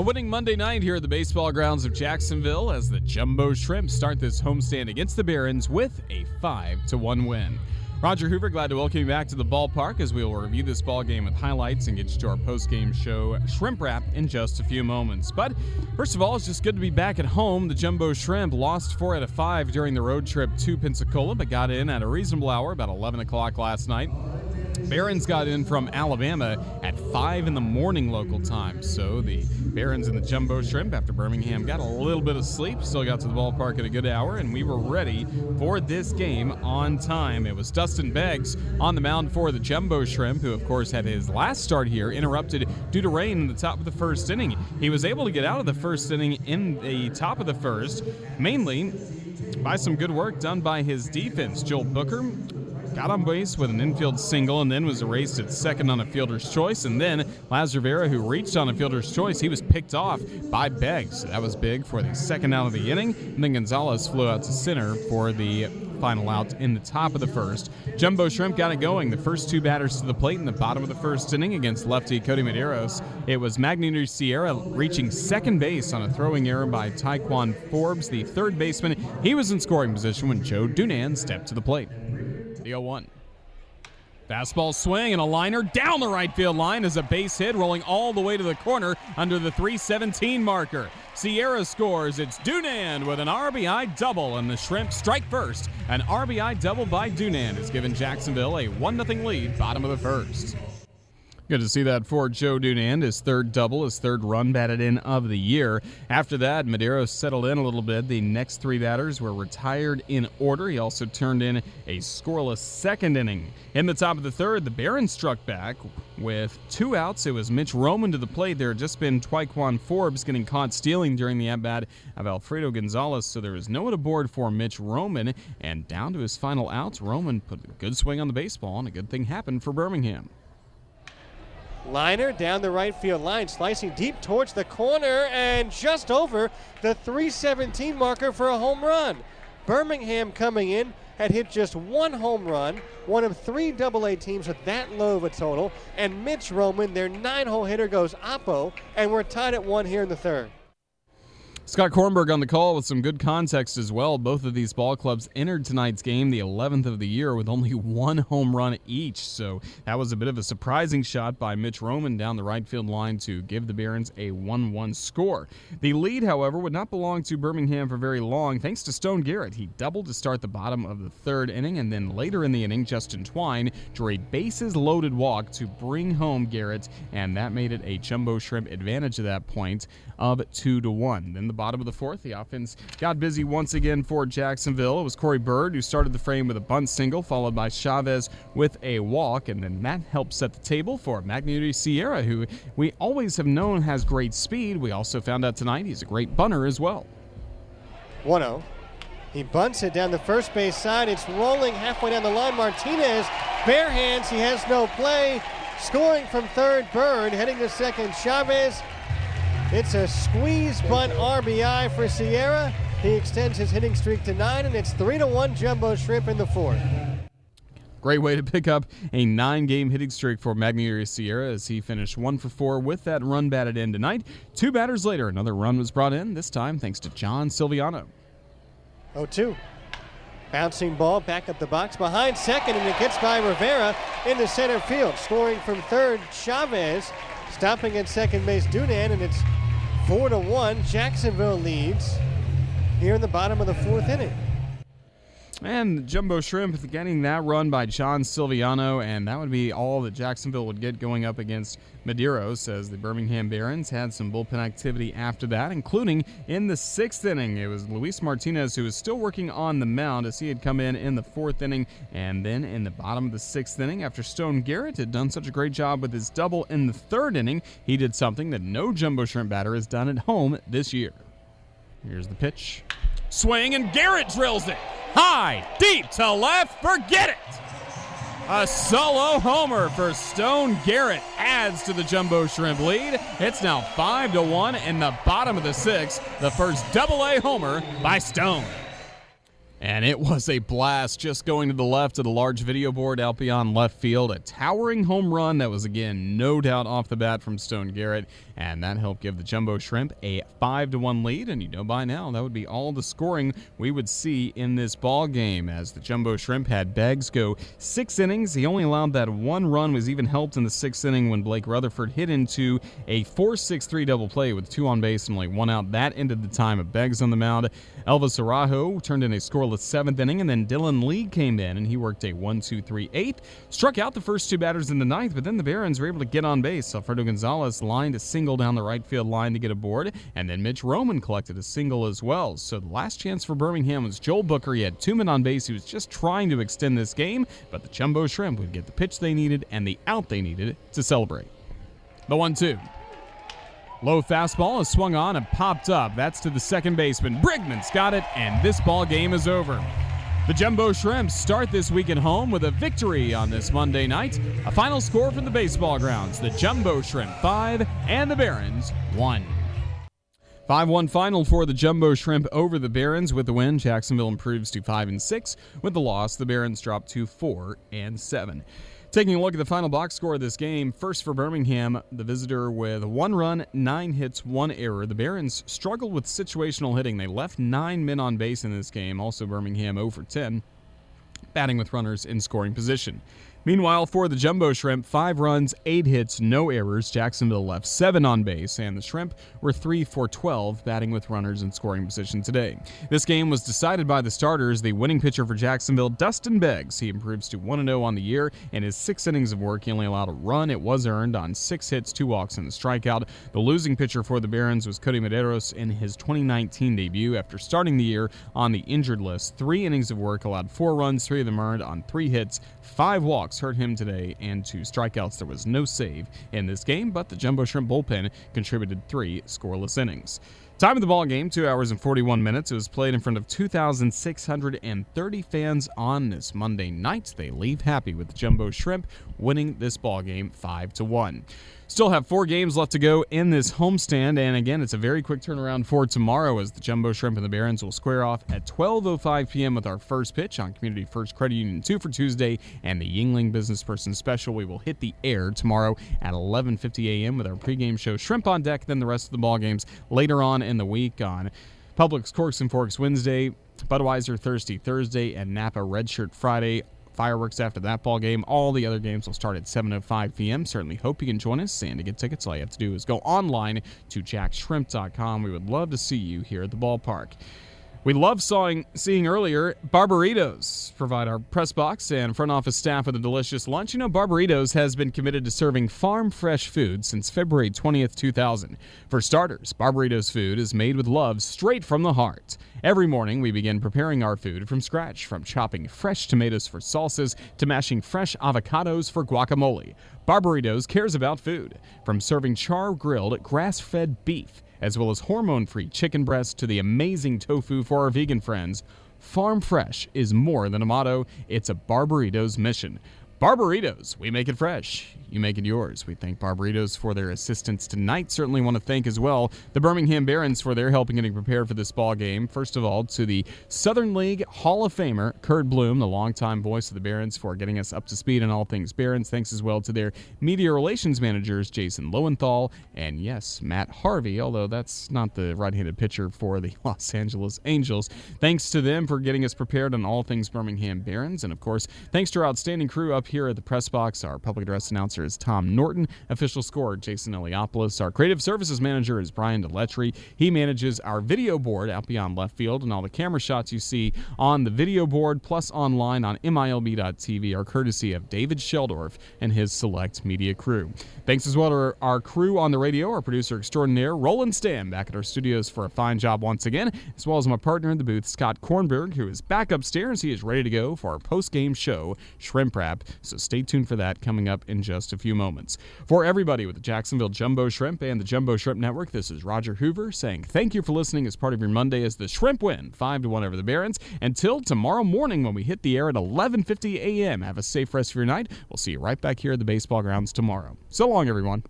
A winning Monday night here at the baseball grounds of Jacksonville as the Jumbo Shrimp start this homestand against the Barons with a 5 to 1 win. Roger Hoover, glad to welcome you back to the ballpark as we will review this ball game with highlights and get you to our post-game show Shrimp Wrap in just a few moments. But first of all, it's just good to be back at home. The Jumbo Shrimp lost four out of five during the road trip to Pensacola, but got in at a reasonable hour, about 11 o'clock last night. Barons got in from Alabama at 5 in the morning local time. So the Barons and the Jumbo Shrimp, after Birmingham got a little bit of sleep, still got to the ballpark at a good hour, and we were ready for this game on time. It was Dustin Beggs on the mound for the Jumbo Shrimp, who, of course, had his last start here interrupted due to rain in the top of the first inning. He was able to get out of the first inning in the top of the first, mainly by some good work done by his defense. Joel Booker got on base with an infield single and then was erased at second on a fielder's choice. And then Laz Rivera, who reached on a fielder's choice, he was picked off by Beggs. That was big for the second out of the inning. And then Gonzalez flew out to center for the final out in the top of the first. Jumbo Shrimp got it going. The first two batters to the plate in the bottom of the first inning against lefty Cody Medeiros. It was Magneuris Sierra reaching second base on a throwing error by Ti'Quan Forbes, the third baseman. He was in scoring position when Joe Dunand stepped to the plate. The 0 1. Fastball swing and a liner down the right field line as a base hit rolling all the way to the corner under the 317 marker. Sierra scores. It's Dunand with an RBI double, and the Shrimp strike first. An RBI double by Dunand has given Jacksonville a 1 0 lead, bottom of the first. Good to see that for Joe Dunand, his third double, his third run batted in of the year. After that, Medeiros settled in a little bit. The next three batters were retired in order. He also turned in a scoreless second inning. In the top of the third, the Barons struck back with two outs. It was Mitch Roman to the plate. There had just been Ti'Quan Forbes getting caught stealing during the at bat of Alfredo Gonzalez, so there was no one aboard for Mitch Roman. And down to his final outs, Roman put a good swing on the baseball, and a good thing happened for Birmingham. Liner down the right field line, slicing deep towards the corner and just over the 317 marker for a home run. Birmingham coming in had hit just one home run, one of three double A teams with that low of a total, and Mitch Roman, their nine hole hitter, goes oppo, and we're tied at one here in the third. Scott Kornberg on the call with some good context as well. Both of these ball clubs entered tonight's game, the 11th of the year, with only one home run each. So that was a bit of a surprising shot by Mitch Roman down the right field line to give the Barons a 1 1 score. The lead, however, would not belong to Birmingham for very long thanks to Stone Garrett. He doubled to start the bottom of the third inning, and then later in the inning, Justin Twine drew a bases loaded walk to bring home Garrett, and that made it a Jumbo Shrimp advantage at that point of 2 to 1. Then the bottom of the fourth. The offense got busy once again for Jacksonville. It was Corey Bird who started the frame with a bunt single, followed by Chavez with a walk, and then that helped set the table for Magneuris Sierra, who we always have known has great speed. We also found out tonight he's a great bunter as well. 1 0. He bunts it down the first base side. It's rolling halfway down the line. Martinez, bare hands. He has no play. Scoring from third, Bird. Heading to second, Chavez. It's a squeeze bunt RBI for Sierra. He extends his hitting streak to nine, and it's three to one Jumbo Shrimp in the fourth. Great way to pick up a nine game hitting streak for Magneuris Sierra as he finished one for four with that run batted in tonight. Two batters later, another run was brought in, this time thanks to John Silviano. 0 2. Bouncing ball back up the box behind second, and it gets by Rivera into center field. Scoring from third, Chavez. Stopping at second base, Dunand, and it's Four to one, Jacksonville leads here in the bottom of the fourth inning. And Jumbo Shrimp getting that run by John Silviano, and that would be all that Jacksonville would get going up against Medeiros, as the Birmingham Barons had some bullpen activity after that, including in the sixth inning. It was Luis Martinez who was still working on the mound as he had come in in the fourth inning, and then in the bottom of the sixth inning, after Stone Garrett had done such a great job with his double in the third inning, he did something that no Jumbo Shrimp batter has done at home this year. Here's the pitch. Swing, and Garrett drills it. High, deep to left, forget it. A solo homer for Stone Garrett adds to the Jumbo Shrimp lead. It's now 5 to 1 in the bottom of the sixth. The first double A homer by Stone. And it was a blast just going to the left of the large video board out beyond left field. A towering home run that was, again, no doubt off the bat from Stone Garrett. And that helped give the Jumbo Shrimp a 5 to 1 lead. And you know by now that would be all the scoring we would see in this ball game as the Jumbo Shrimp had Beggs go six innings. He only allowed that one run, was even helped in the sixth inning when Blake Rutherford hit into a 4 6 3 double play with two on base and only one out. That ended the time of Beggs on the mound. Elvis Araujo turned in a scoreless seventh inning, and then Dylan Lee came in and he worked a 1 2 3 8. Struck out the first two batters in the ninth, but then the Barons were able to get on base. Alfredo Gonzalez lined a single down the right field line to get aboard, and then Mitch Roman collected a single as well. So the last chance for Birmingham was Joel Booker. He had two men on base. He was just trying to extend this game, but the Jumbo Shrimp would get the pitch they needed and the out they needed to celebrate. The 1 2. Low fastball is swung on and popped up. That's to the second baseman. Brigman's got it, and this ball game is over. The Jumbo Shrimps start this week at home with a victory on this Monday night. A final score from the baseball grounds: the Jumbo Shrimp five and the Barons one. 5 1 final for the Jumbo Shrimp over the Barons. With the win, Jacksonville improves to 5 and 6. With the loss, the Barons drop to 4 and 7. Taking a look at the final box score of this game, first for Birmingham, the visitor with one run, nine hits, one error. The Barons struggled with situational hitting. They left nine men on base in this game. Also, Birmingham 0 for 10, batting with runners in scoring position. Meanwhile, for the Jumbo Shrimp, five runs, eight hits, no errors. Jacksonville left seven on base, and the Shrimp were three for 12, batting with runners in scoring position today. This game was decided by the starters. The winning pitcher for Jacksonville, Dustin Beggs, he improves to 1 0 on the year. In his six innings of work, he only allowed a run. It was earned on six hits, two walks, and a strikeout. The losing pitcher for the Barons was Cody Medeiros in his 2019 debut after starting the year on the injured list. Three innings of work, allowed four runs, three of them earned on three hits, five walks walks hurt him today, and two strikeouts. There was no save in this game, but the Jumbo Shrimp bullpen contributed three scoreless innings. Time of the ball game, 2 hours and 41 minutes. It was played in front of 2,630 fans on this Monday night. They leave happy with the Jumbo Shrimp winning this ball game 5 to 1. Still have four games left to go in this homestand, and again, it's a very quick turnaround for tomorrow as the Jumbo Shrimp and the Barons will square off at 12:05 p.m. with our first pitch on Community First Credit Union 2 for Tuesday, and the Yuengling Business Person Special. We will hit the air tomorrow at 11:50 a.m. with our pregame show Shrimp on Deck. Then the rest of the ball games later on in the week on Publix Corks and Forks Wednesday, Budweiser Thirsty Thursday, and Napa Redshirt Friday fireworks after that ball game. All the other games will start at 7:05 p.m. Certainly hope you can join us. And to get tickets, all you have to do is go online to jaxshrimp.com. We would love to see you here at the ballpark. We love sawing, seeing earlier Barberitos provide our press box and front office staff with a delicious lunch. You know, Barberitos has been committed to serving farm fresh food since February 20th, 2000. For starters, Barberitos food is made with love straight from the heart. Every morning, we begin preparing our food from scratch, from chopping fresh tomatoes for salsas to mashing fresh avocados for guacamole. Barberitos cares about food, from serving char grilled, grass fed beef as well as hormone free chicken breast to the amazing tofu for our vegan friends. Farm Fresh is more than a motto, it's a Barberitos mission. Barberitos, we make it fresh you make it yours. We thank Barberitos for their assistance tonight. Certainly want to thank as well the Birmingham Barons for their help in getting prepared for this ball game. First of all, to the Southern League Hall of Famer Curt Bloom, the longtime voice of the Barons, for getting us up to speed on all things Barons. Thanks as well to their media relations managers Jason Lowenthal and yes, Matt Harvey. Although that's not the right-handed pitcher for the Los Angeles Angels. Thanks to them for getting us prepared on all things Birmingham Barons, and of course, thanks to our outstanding crew up here at the press box, our public address announcer is Tom Norton. Official scorer Jason Eliopoulos. Our creative services manager is Brian Deletry. He manages our video board out beyond left field, and all the camera shots you see on the video board plus online on MILB.TV are courtesy of David Sheldorf and his select media crew. Thanks as well to our crew on the radio, our producer extraordinaire, Roland Stam, back at our studios for a fine job once again, as well as my partner in the booth, Scott Kornberg, who is back upstairs. He is ready to go for our post game show, Shrimp Wrap. So stay tuned for that coming up in just a few moments. For everybody with the Jacksonville Jumbo Shrimp and the Jumbo Shrimp Network, this is Roger Hoover saying thank you for listening as part of your Monday as the Shrimp win 5 to 1 over the Barons. Until tomorrow morning when we hit the air at 11:50 a.m. Have a safe rest of your night. We'll see you right back here at the baseball grounds tomorrow. So long everyone.